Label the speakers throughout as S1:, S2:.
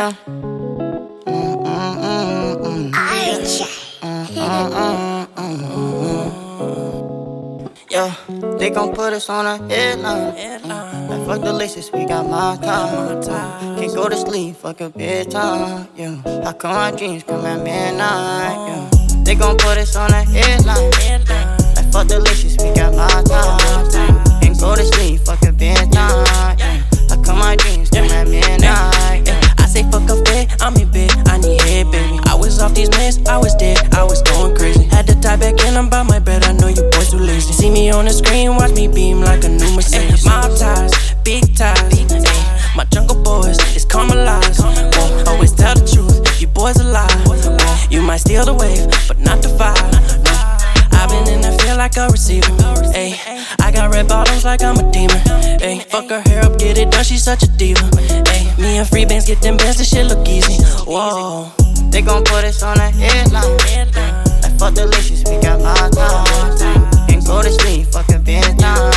S1: Yeah. Yeah, they gon' put us on a headline. Like fuck the laces, we got my time. Can't go to sleep, fuck a bedtime. Yeah, how come my dreams come at midnight? Yeah, they gon' put us on a headline.
S2: I'm in bed, I need head, baby. I was off these meds, I was dead, I was going crazy. Had to tie back in, I'm by my bed, I know you boys too lazy. See me on the screen, watch me beam like a new Mercedes. Mob ties, big ties, ayy. My jungle boys, it's caramelized. Won't always tell the truth, you boys are lies. You might steal the wave, but not the fire. I've been in the field like a receiver. Ayy, I got red bottoms like I'm a demon. Ayy, fuck her hair up, get it done, she's such a diva. Ayy, me and free bands get them bands, this shit look easy. Whoa.
S1: They gon' put us on a headline. Like fuck laces, we got my time. Can't go to sleep, fuck a bedtime.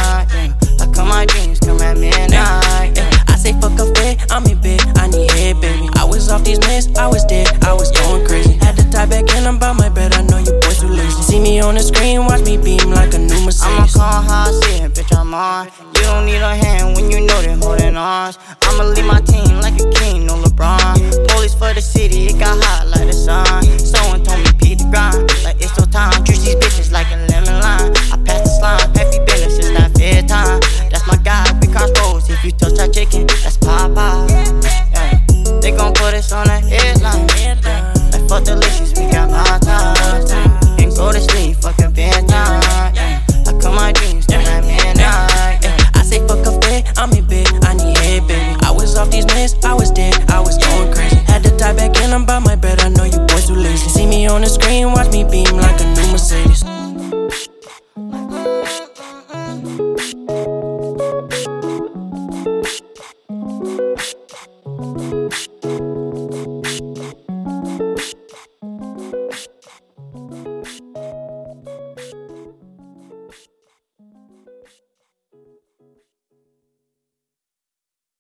S1: How come my dreams come at midnight?
S2: I say fuck a bed, I'm in bed, I need head, baby. I was off these meds, I was dead, I was going crazy. Had to tie back in, I'm by my bed, I know you boys too lazy. See me on the screen, watch me beam like a new Mercedes.
S1: I'ma call how I see it, bitch, I'm on. You don't need a hand when you know they're holding arms. I'ma leave my team